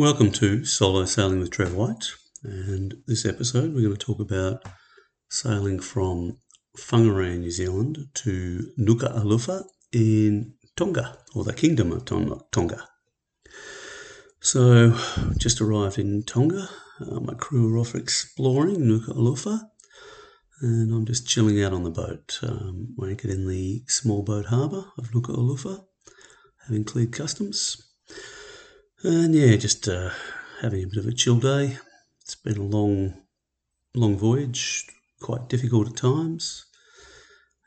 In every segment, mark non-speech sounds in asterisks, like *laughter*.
Welcome to Solo Sailing with Trevor White, and this episode we're going to talk about sailing from Whangarei, New Zealand to Nuku'alofa in Tonga, or the Kingdom of Tonga. So, just arrived in Tonga. Uh, my crew are off exploring Nuku'alofa, and I'm just chilling out on the boat. Um, we're anchored in the small boat harbour of Nuku'alofa, having cleared customs. And yeah, just uh, having a bit of a chill day. It's been a long, long voyage, quite difficult at times.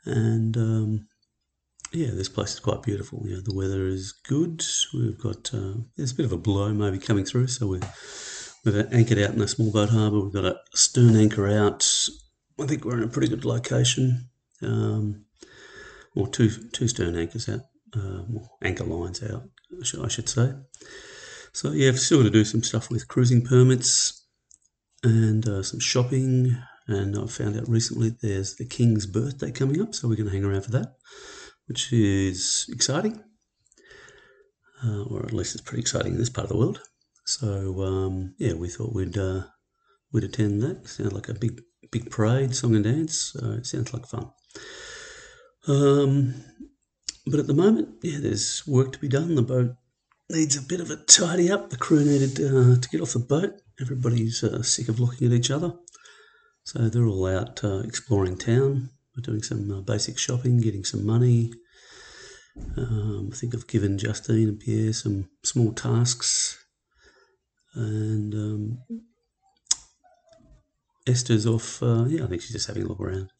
And um, yeah, this place is quite beautiful. You know, the weather is good. We've got uh, there's a bit of a blow maybe coming through, so we're we've anchored out in a small boat harbour. We've got a stern anchor out. I think we're in a pretty good location. Um, or two two stern anchors out, uh, anchor lines out, I should say. So yeah, still to do some stuff with cruising permits and uh, some shopping. And I found out recently there's the King's birthday coming up, so we're going to hang around for that, which is exciting. Uh, or at least it's pretty exciting in this part of the world. So um, yeah, we thought we'd uh, we'd attend that. Sounds like a big big parade, song and dance. it sounds like fun. Um, but at the moment, yeah, there's work to be done. The boat needs a bit of a tidy up. The crew needed uh, to get off the boat. Everybody's uh, sick of looking at each other. So they're all out uh, exploring town. We're doing some uh, basic shopping, getting some money. Um, I think I've given Justine and Pierre some small tasks. And um, Esther's off. Uh, yeah, I think she's just having a look around.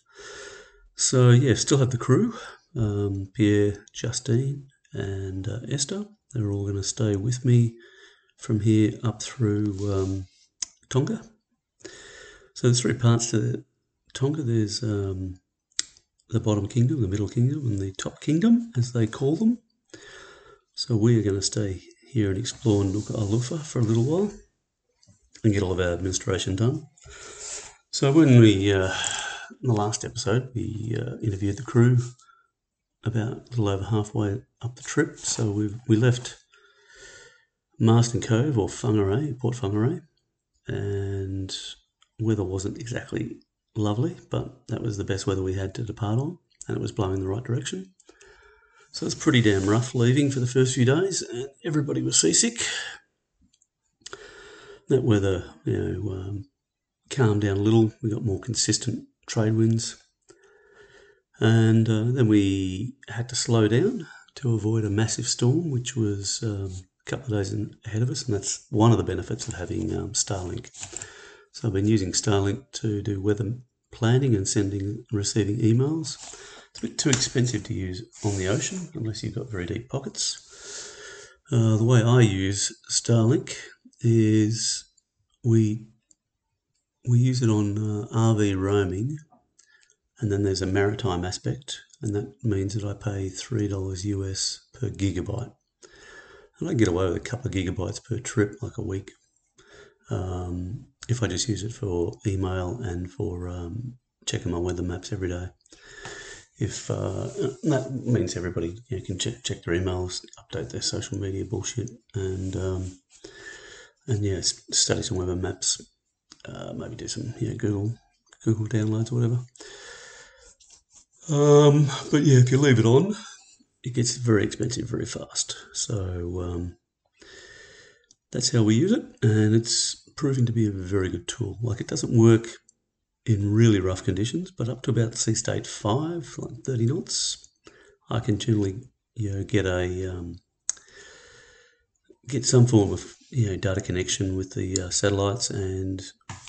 So, yeah, still have the crew um, Pierre, Justine, and uh, Esther. They're all going to stay with me from here up through um, Tonga. So there's three parts to Tonga. There's um, the bottom kingdom, the middle kingdom, and the top kingdom, as they call them. So we are going to stay here and explore Nuku'alofa for a little while and get all of our administration done. So when we, uh, in the last episode, we uh, interviewed the crew about a little over halfway up the trip. So we we left Marsden Cove or Whangarei, Port Whangarei, and weather wasn't exactly lovely, but that was the best weather we had to depart on, and it was blowing the right direction. So it's pretty damn rough leaving for the first few days, and everybody was seasick. That weather, you know, um, calmed down a little. We got more consistent trade winds, and uh, then we had to slow down to avoid a massive storm, which was um, a couple of days ahead of us, and that's one of the benefits of having um, Starlink. So I've been using Starlink to do weather planning and sending and receiving emails. It's a bit too expensive to use on the ocean unless you've got very deep pockets. Uh, the way I use Starlink is we we use it on uh, RV roaming and then there's a maritime aspect, and that means that I pay $3 US per gigabyte. And I get away with a couple of gigabytes per trip, like a week, um, if I just use it for email and for um, checking my weather maps every day. If uh, that means everybody you know, can check, check their emails, update their social media bullshit, and um, and yeah, study some weather maps, uh, maybe do some know, Google Google downloads or whatever. Um, but yeah, if you leave it on, it gets very expensive very fast. So um, that's how we use it, and it's proving to be a very good tool. Like it doesn't work in really rough conditions, but up to about sea state five, like thirty knots, I can generally you know get a um, get some form of you know data connection with the uh, satellites and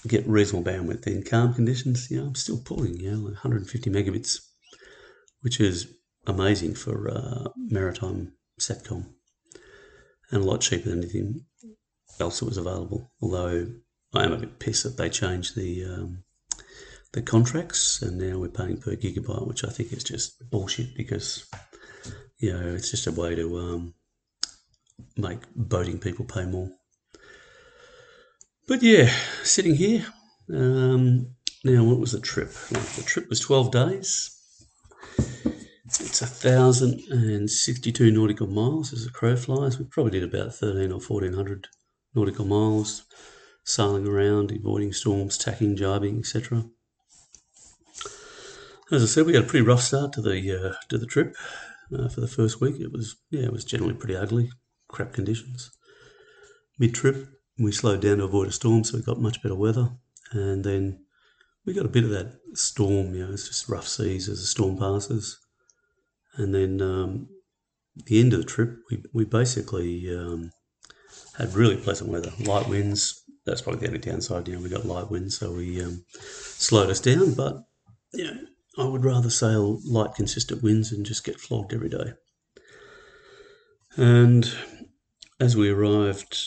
get reasonable bandwidth in calm conditions. You know, I'm still pulling you know like 150 megabits which is amazing for uh, maritime SATCOM and a lot cheaper than anything else that was available. Although I am a bit pissed that they changed the um, the contracts and now we're paying per gigabyte, which I think is just bullshit because you know it's just a way to um, make boating people pay more. But yeah, sitting here. Um, now, what was the trip? the trip was 12 days. It's a thousand and sixty-two nautical miles as a crow flies. We probably did about thirteen or fourteen hundred nautical miles, sailing around, avoiding storms, tacking, jibing, etc. As I said, we had a pretty rough start to the uh, to the trip. Uh, for the first week, it was yeah, it was generally pretty ugly, crap conditions. Mid trip, we slowed down to avoid a storm, so we got much better weather, and then we got a bit of that storm. You know, it's just rough seas as the storm passes, and then um, the end of the trip, we we basically um, had really pleasant weather, light winds. That's probably the only downside. You know, we got light winds, so we um, slowed us down. But you know, I would rather sail light, consistent winds and just get flogged every day. And as we arrived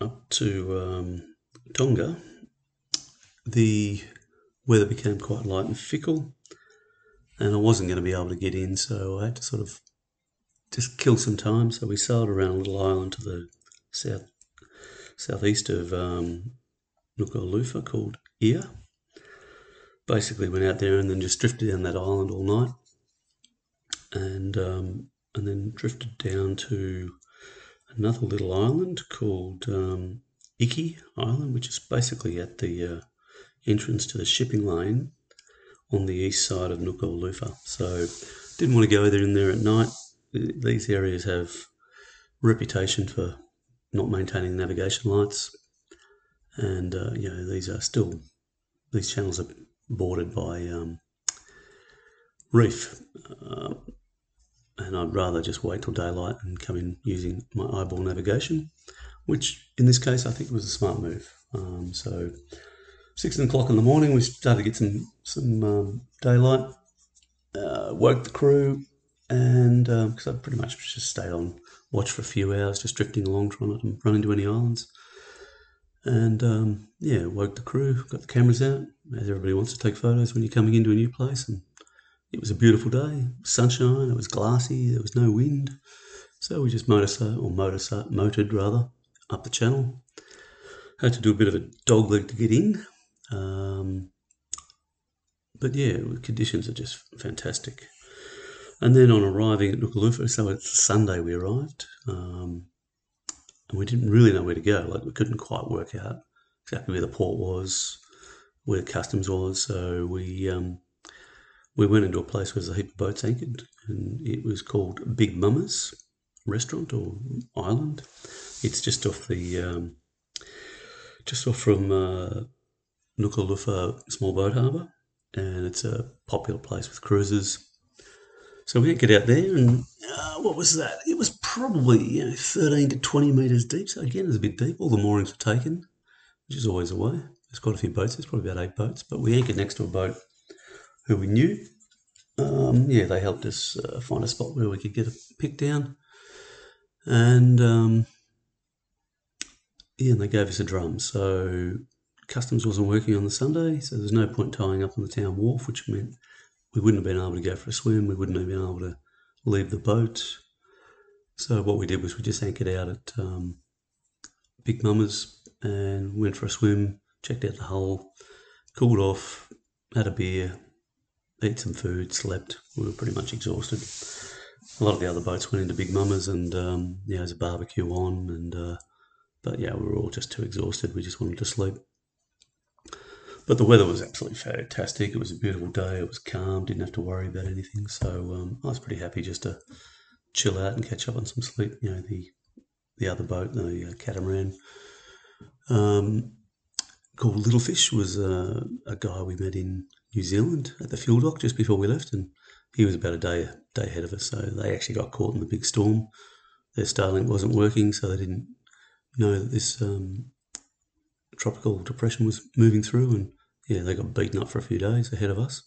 up to um, Tonga, the weather became quite light and fickle, and I wasn't going to be able to get in, so I had to sort of just kill some time. So we sailed around a little island to the south southeast of um, Nuku'alofa called Ia. Basically, went out there and then just drifted down that island all night, and um, and then drifted down to another little island called um, Iki Island, which is basically at the uh, entrance to the shipping lane on the east side of Nuku'alofa. So, didn't want to go there in there at night. These areas have reputation for not maintaining navigation lights, and uh, you know these are still these channels are bordered by um, reef, uh, and I'd rather just wait till daylight and come in using my eyeball navigation, which in this case I think was a smart move. Um, so six o'clock in the morning, we started to get some some um, daylight. Uh, woke the crew, and because um, I pretty much just stayed on watch for a few hours, just drifting along, trying not to run into any islands. And um, yeah, woke the crew, got the cameras out, as everybody wants to take photos when you're coming into a new place. And it was a beautiful day, sunshine, it was glassy, there was no wind. So we just motor or motor motored rather up the channel. Had to do a bit of a dog leg to get in. Um, but yeah, conditions are just fantastic. And then on arriving at Nuku'alofa, so it's Sunday we arrived, um, and we didn't really know where to go. Like we couldn't quite work out exactly where the port was, where customs was. So we um, we went into a place where there's a heap of boats anchored, and it was called Big Mama's Restaurant or Island. It's just off the um, just off from uh, Nuku'alofa Small Boat Harbour, and it's a popular place with cruisers so we get out there, and uh, what was that? It was probably you know, 13 to 20 metres deep. So again, it's a bit deep. All the moorings were taken, which is always a way. There's quite a few boats. There's probably about eight boats. But we anchored next to a boat who we knew. Um, yeah, they helped us uh, find a spot where we could get a pick down. And um, yeah, and they gave us a drum. So customs wasn't working on the Sunday, so there's no point tying up on the town wharf, which meant we wouldn't have been able to go for a swim. We wouldn't have been able to leave the boat. So what we did was we just anchored out at um, Big Mama's and went for a swim, checked out the hull, cooled off, had a beer, ate some food, slept. We were pretty much exhausted. A lot of the other boats went into Big Mama's and um, yeah, there was a barbecue on, and uh, but yeah, we were all just too exhausted. We just wanted to sleep. But the weather was absolutely fantastic. It was a beautiful day. It was calm. Didn't have to worry about anything. So um, I was pretty happy just to chill out and catch up on some sleep. You know, the the other boat, the uh, catamaran, um, called Little Fish, was uh, a guy we met in New Zealand at the fuel dock just before we left, and he was about a day day ahead of us. So they actually got caught in the big storm. Their Starlink wasn't working, so they didn't know that this um, tropical depression was moving through, and yeah, they got beaten up for a few days ahead of us.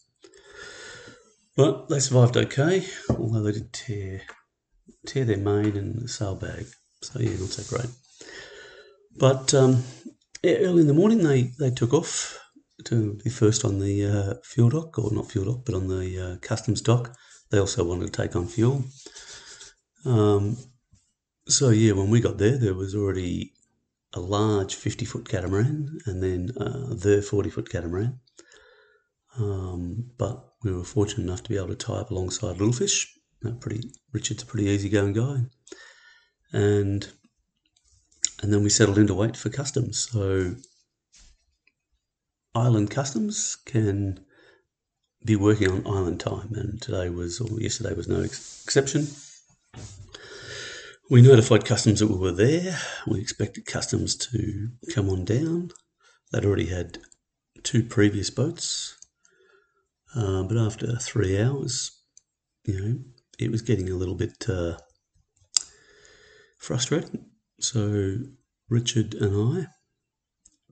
But they survived okay, although they did tear tear their main and sail bag. So yeah, not so great. But um, yeah, early in the morning they, they took off to be first on the uh, fuel dock, or not fuel dock, but on the uh, customs dock. They also wanted to take on fuel. Um, so yeah, when we got there, there was already a large 50 foot catamaran and then uh, the 40 foot catamaran. Um, but we were fortunate enough to be able to tie up alongside Little Fish. pretty Richard's a pretty easy going guy, and and then we settled in to wait for customs. So island customs can be working on island time, and today was, or yesterday was no ex- exception. We notified customs that we were there. We expected customs to come on down. They'd already had two previous boats, uh, but after three hours, you know, it was getting a little bit uh, frustrating. So Richard and I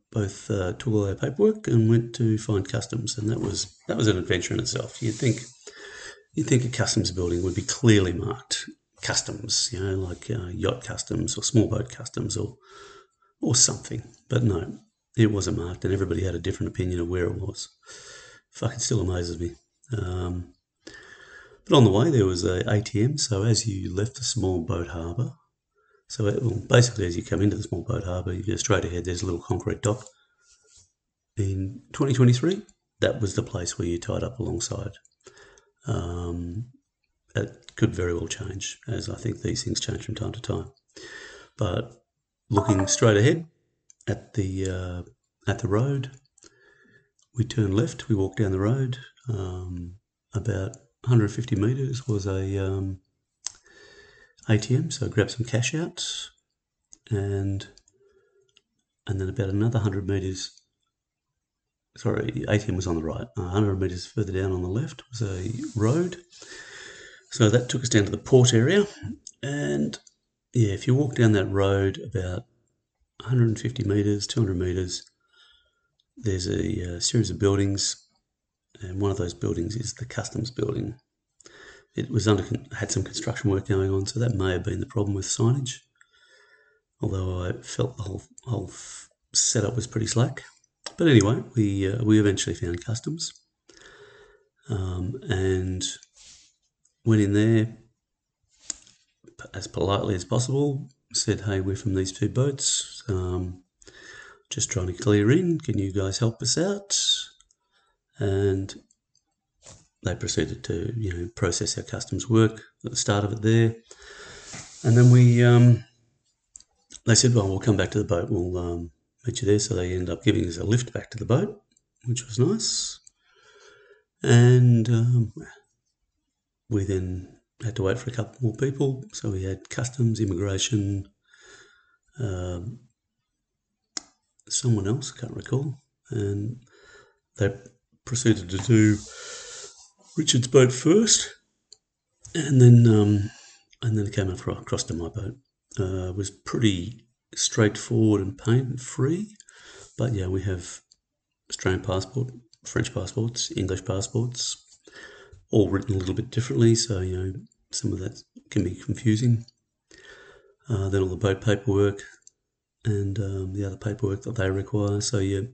both uh, took all our paperwork and went to find customs, and that was that was an adventure in itself. You'd think you'd think a customs building would be clearly marked customs, you know, like uh, yacht customs or small boat customs or or something. But no, it wasn't marked, and everybody had a different opinion of where it was. Fucking still amazes me. Um, but on the way there was a ATM. So as you left the small boat harbour, so it, well, basically as you come into the small boat harbour, you go straight ahead. There's a little concrete dock. In 2023, that was the place where you tied up alongside. Um, it could very well change, as I think these things change from time to time. But looking straight ahead at the uh, at the road, we turn left. We walk down the road. Um, about 150 metres was a um, ATM, so I grabbed some cash out, and and then about another 100 metres. Sorry, ATM was on the right. Uh, 100 metres further down on the left was a road. So that took us down to the port area, and yeah, if you walk down that road about 150 metres, 200 metres, there's a, uh, series of buildings, and one of those buildings is the customs building. It was under had some construction work going on, so that may have been the problem with signage. Although I felt the whole whole setup was pretty slack. But anyway, we uh, we eventually found customs, um, and went in there as politely as possible. Said, "Hey, we're from these two boats. Um, just trying to clear in. Can you guys help us out?" And they proceeded to, you know, process our customs work at the start of it there, and then we, um, they said, "Well, we'll come back to the boat. We'll um, meet you there." So they ended up giving us a lift back to the boat, which was nice, and um, we then had to wait for a couple more people. So we had customs, immigration, um, someone else, can't recall, and they proceeded to do Richard's boat first, and then um, and then came across to my boat. Uh, was pretty straightforward and pain free, but yeah, we have Australian passport, French passports, English passports, all written a little bit differently. So you know some of that can be confusing. Uh, then all the boat paperwork, and um, the other paperwork that they require. So you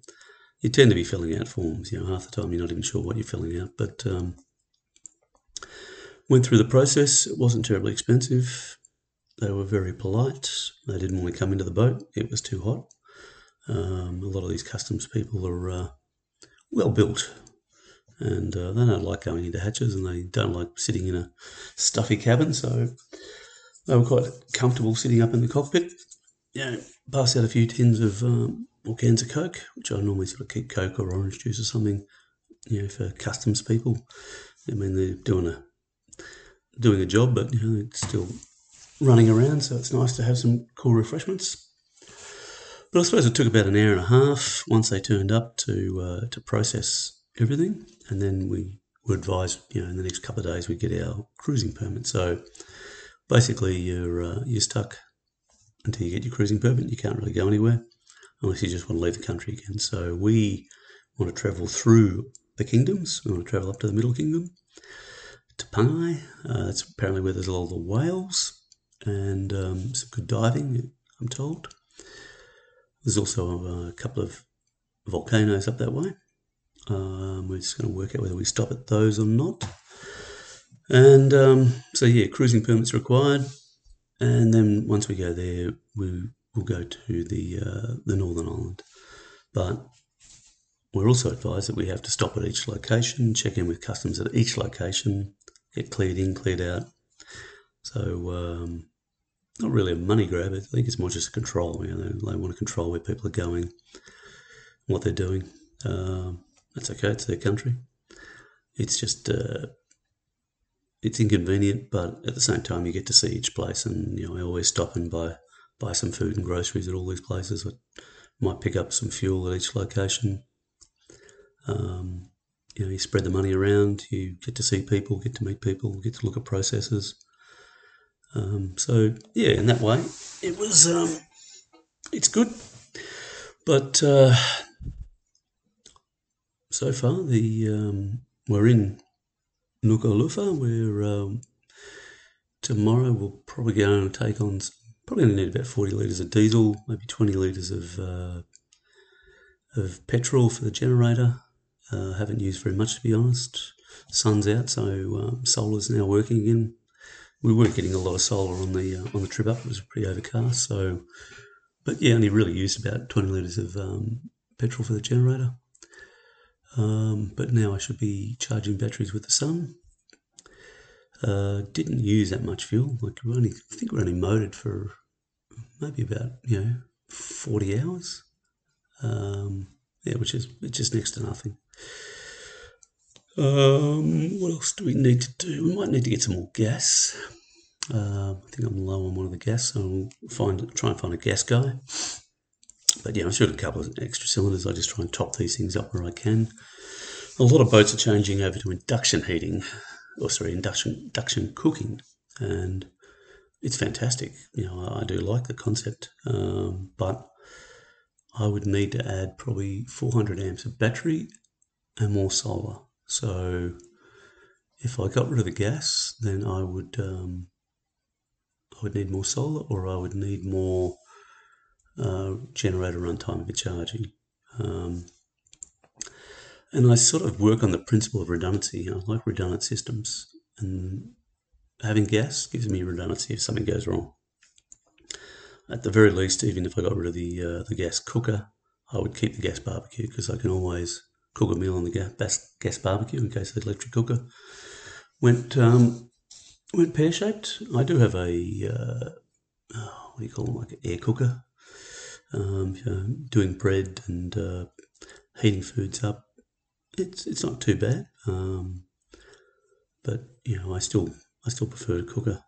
you tend to be filling out forms. You know, half the time you're not even sure what you're filling out. But um, went through the process. It wasn't terribly expensive. They were very polite. They didn't want to come into the boat. It was too hot. Um, a lot of these customs people are uh, well built, and uh, they don't like going into hatches, and they don't like sitting in a stuffy cabin. So they were quite comfortable sitting up in the cockpit. You know, pass out a few tins of um, or cans of Coke, which I normally sort of keep Coke or orange juice or something, you know, for customs people. I mean, they're doing a doing a job, but you know, it's still running around, so it's nice to have some cool refreshments. But I suppose it took about an hour and a half once they turned up to uh, to process everything, and then we were advised, you know, in the next couple of days we get our cruising permit. So basically, you're uh, you're stuck until you get your cruising permit. You can't really go anywhere unless you just want to leave the country again. So we want to travel through the kingdoms. We want to travel up to the Middle Kingdom, to Pangai. Uh, that's apparently where there's a lot of the whales and um, some good diving, I'm told. There's also a, a couple of volcanoes up that way. Um, we're just going to work out whether we stop at those or not. And um, so, yeah, cruising permits required. And then once we go there, we will go to the uh, the Northern Island. But we're also advised that we have to stop at each location, check in with customs at each location, get cleared in, cleared out. So um, not really a money grab. I think it's more just a control. You know, they, want to control where people are going, what they're doing. Um, that's okay. It's their country. It's just uh, it's inconvenient, but at the same time, you get to see each place. And you know, I always stop and buy buy some food and groceries at all these places. I might pick up some fuel at each location. Um, you know, you spread the money around. You get to see people, get to meet people, get to look at processes. Um, so yeah, in that way, it was. Um, it's good, but uh, so far the um, we're in Nuku'alofa. We're um, tomorrow we'll probably go and take on. Probably going to need about forty litres of diesel, maybe twenty litres of uh, of petrol for the generator. Uh, haven't used very much to be honest. Sun's out, so um, solar's now working again we weren't getting a lot of solar on the uh, on the trip up. It was pretty overcast. So, but yeah, only really used about twenty litres of um, petrol for the generator. Um, but now I should be charging batteries with the sun. Uh, didn't use that much fuel. Like we only, I think we're only motored for maybe about you know forty hours. Um, yeah, which is just next to nothing. Um, what else do we need to do? We might need to get some more gas. Uh, I think I'm low on one of the gas, so I'll find try and find a gas guy. But yeah, I should have a couple of extra cylinders. I just try and top these things up where I can. A lot of boats are changing over to induction heating, or sorry, induction induction cooking, and it's fantastic. You know, I do like the concept, um, but I would need to add probably 400 amps of battery and more solar. So if I got rid of the gas, then I would um, I would need more solar, or I would need more uh, generator runtime for charging. Um, and I sort of work on the principle of redundancy. I like redundant systems, and having gas gives me redundancy if something goes wrong. At the very least, even if I got rid of the uh, the gas cooker, I would keep the gas barbecue because I can always cook a meal on the gas, gas barbecue in case the electric cooker went um, went pear shaped. I do have a uh, oh, what do you call them like an air cooker, um, you know, doing bread and uh, heating foods up. It's it's not too bad, um, but you know I still I still prefer to cook a,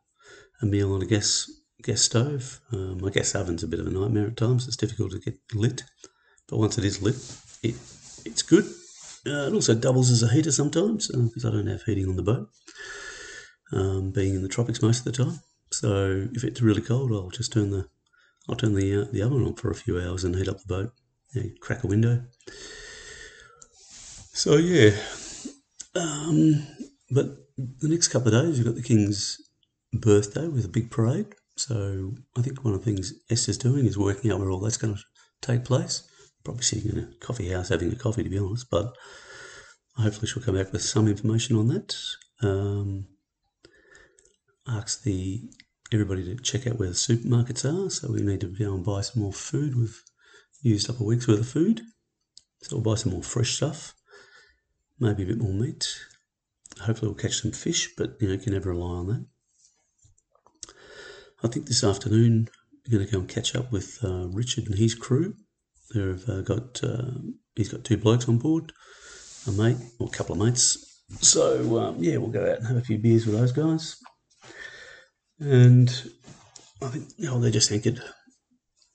a meal on a gas gas stove. Um, my gas oven's a bit of a nightmare at times. It's difficult to get lit, but once it is lit, it it's good. Uh, it also doubles as a heater sometimes because uh, I don't have heating on the boat, um, being in the tropics most of the time. So if it's really cold, I'll just turn the I'll turn the uh, the oven on for a few hours and heat up the boat. Crack a window. So yeah, um, but the next couple of days you've got the king's birthday with a big parade. So I think one of the things Esther's doing is working out where all that's going to take place probably sitting in a coffee house having a coffee, to be honest. But hopefully, she'll come back with some information on that. Um, ask the everybody to check out where the supermarkets are. So we need to go and buy some more food. We've used up a week's worth of food, so we'll buy some more fresh stuff. Maybe a bit more meat. Hopefully, we'll catch some fish, but you know, you can never rely on that. I think this afternoon we're going to go and catch up with uh, Richard and his crew They've uh, got uh, he's got two blokes on board, a mate or a couple of mates. So um, yeah, we'll go out and have a few beers with those guys. And I think know, they're just anchored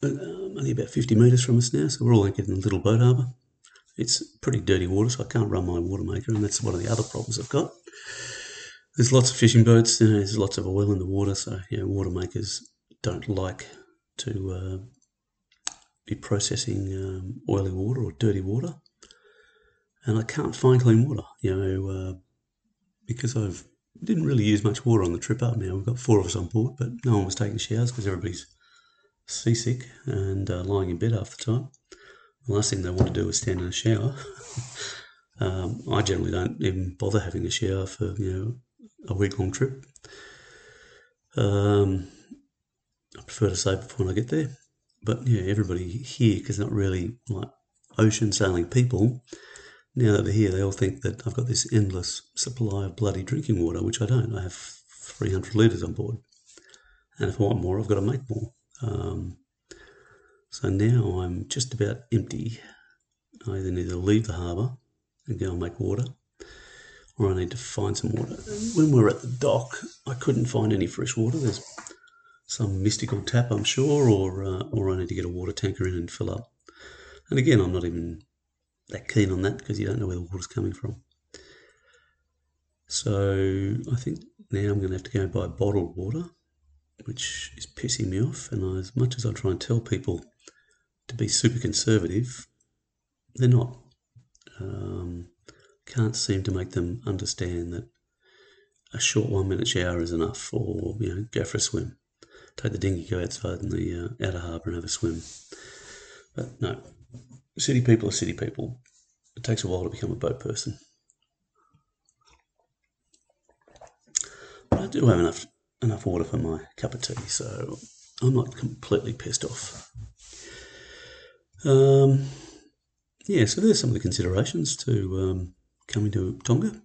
um, only about 50 metres from us now, so we're all anchored in little boat harbour. It's pretty dirty water, so I can't run my water maker, and that's one of the other problems I've got. There's lots of fishing boats, you know, there's lots of oil in the water, so you know, water makers don't like to uh, be processing um, oily water or dirty water, and I can't find clean water. You know, uh, because I've didn't really use much water on the trip up. Now we've got four of us on board, but no one was taking showers because everybody's seasick and uh, lying in bed half the time. The last thing they want to do is stand in a shower. *laughs* um, I generally don't even bother having a shower for you know a week long trip. Um, I prefer to save before I get there but yeah, everybody here, because not really like ocean sailing people, now they're here, they all think that I've got this endless supply of bloody drinking water, which I don't. I have 300 litres on board. And if I want more, I've got to make more. Um, so now I'm just about empty. I either need to leave the harbour and go and make water, or I need to find some water. When we were at the dock, I couldn't find any fresh water. There's some mystical tap, I'm sure, or uh, or I need to get a water tanker in and fill up. And again, I'm not even that keen on that because you don't know where the water's coming from. So I think now I'm going to have to go and buy bottled water, which is pissing me off. And as much as I try and tell people to be super conservative, they're not. Um, can't seem to make them understand that a short one minute shower is enough, or you know, go for a swim. Take the dinghy, go outside in the uh, outer harbour and have a swim. But no, city people are city people. It takes a while to become a boat person. But I do have enough enough water for my cup of tea, so I'm not completely pissed off. Um, yeah, so there's some of the considerations to um, coming to Tonga.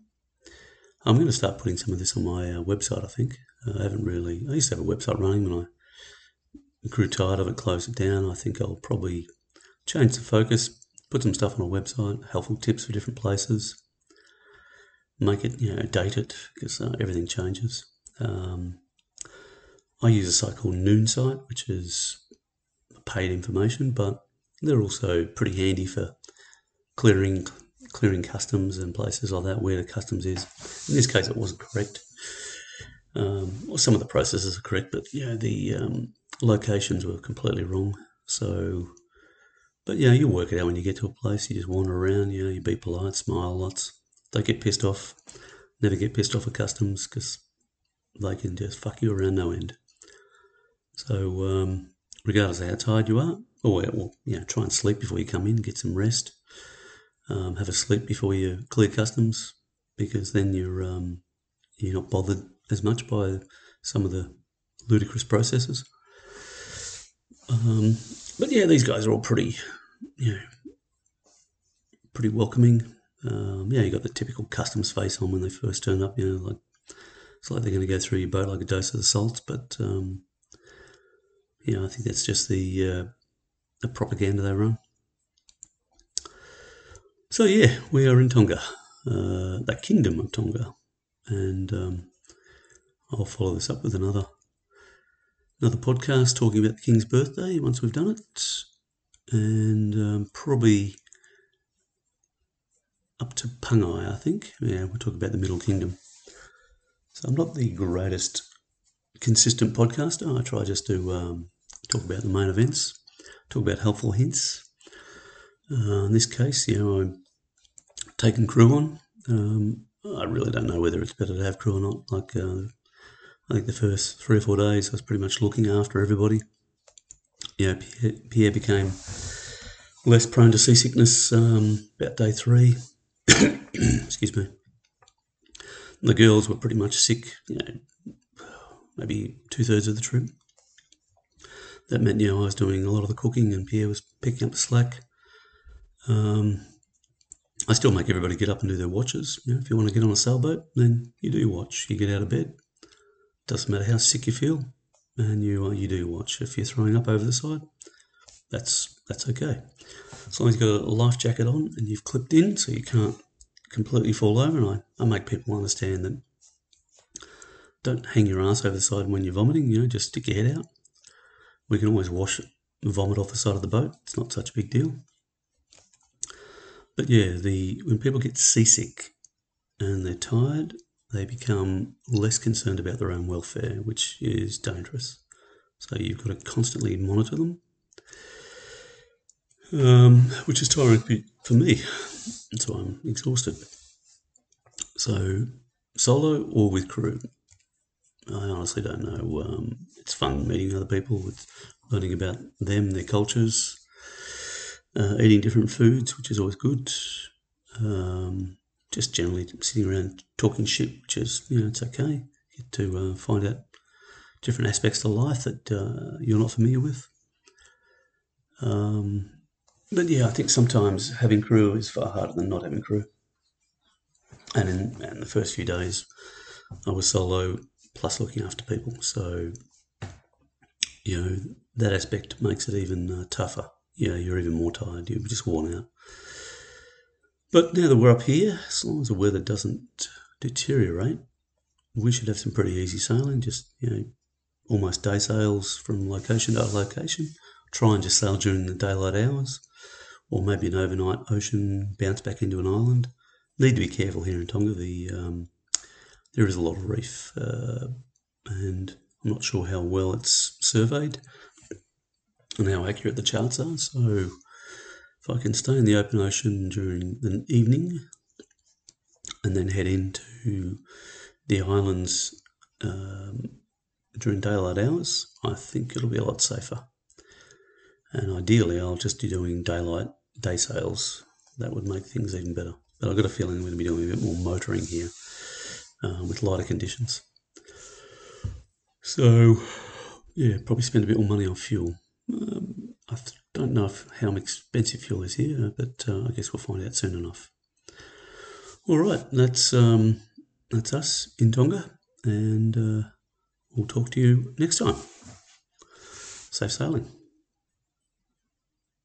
I'm going to start putting some of this on my uh, website, I think. Uh, I haven't really, I used to have a website running when I grew tired of it, closed it down. I think I'll probably change the focus, put some stuff on a website, helpful tips for different places, make it, you know, date it because uh, everything changes. Um, I use a site called Noonsite, which is paid information, but they're also pretty handy for clearing clearing customs and places like that where the customs is. In this case, it wasn't correct. Um, well, some of the processes are correct, but yeah, the um, locations were completely wrong. So, but yeah, you work it out when you get to a place. You just wander around. You know, you be polite, smile lots. Don't get pissed off. Never get pissed off at customs because they can just fuck you around no end. So, um, regardless of how tired you are, or well, you know, try and sleep before you come in, get some rest. Um, have a sleep before you clear customs, because then you're um, you're not bothered as much by some of the ludicrous processes. Um, but yeah, these guys are all pretty, you know, pretty welcoming. Um, yeah, you got the typical customs face on when they first turn up. You know, like it's like they're going to go through your boat like a dose of the salt. But um, I think that's just the uh, the propaganda they run. So yeah, we are in Tonga, uh, the kingdom of Tonga, and um, I'll follow this up with another another podcast talking about the king's birthday once we've done it, and um, probably up to Pangai, I think. Yeah, we'll talk about the Middle Kingdom. So I'm not the greatest consistent podcaster. I try just to um, talk about the main events, talk about helpful hints. Uh, in this case, you know, I'm taking crew on. Um, I really don't know whether it's better to have crew or not. Like, uh, I think the first three or four days, I was pretty much looking after everybody. You know, Pierre, Pierre became less prone to seasickness um, about day three. *coughs* Excuse me. The girls were pretty much sick, you know, maybe two thirds of the trip that meant you know I was doing a lot of the cooking and Pierre was picking up the slack. Um, I still make everybody get up and do their watches. You know, if you want to get on a sailboat, then you do your watch. You get out of bed. Doesn't matter how sick you feel, and you uh, you do watch. If you're throwing up over the side, that's that's okay. As long as you've got a life jacket on and you've clipped in so you can't completely fall over. And I, I make people understand that don't hang your ass over the side when you're vomiting. You know, just stick your head out. We can always wash vomit off the side of the boat. It's not such a big deal. But yeah, the when people get seasick and they're tired, they become less concerned about their own welfare, which is dangerous. So you've got to constantly monitor them, um, which is tiring for me. So I'm exhausted. So solo or with crew. I honestly don't know. Um, it's fun meeting other people, learning about them, their cultures, uh, eating different foods, which is always good. Um, just generally sitting around talking shit, which is you know it's okay. You get to uh, find out different aspects of life that uh, you're not familiar with. Um, but yeah, I think sometimes having crew is far harder than not having crew. And in, the first few days, I was solo plus looking after people. So you know, that aspect makes it even uh, tougher. Yeah, you're even more tired. You're just worn out. But now that we're up here, as long as the weather doesn't deteriorate, we should have some pretty easy sailing. Just you know, almost day sails from location to location. Try and just sail during the daylight hours, or maybe an overnight ocean bounce back into an island. Need to be careful here in Tonga. The um, there is a lot of reef, uh, and I'm not sure how well it's surveyed and how accurate the charts are. So if I can stay in the open ocean during the evening and then head into the islands um, during daylight hours, I think it'll be a lot safer. And ideally, I'll just be doing daylight day sails. That would make things even better. But I've got a feeling I'm going to be doing a bit more motoring here uh, with lighter conditions. So, yeah, probably spend a bit more money on fuel. Um, I don't know if, how expensive fuel is here, but uh, I guess we'll find out soon enough. All right, that's um, that's us in Tonga, and uh, we'll talk to you next time. Safe sailing.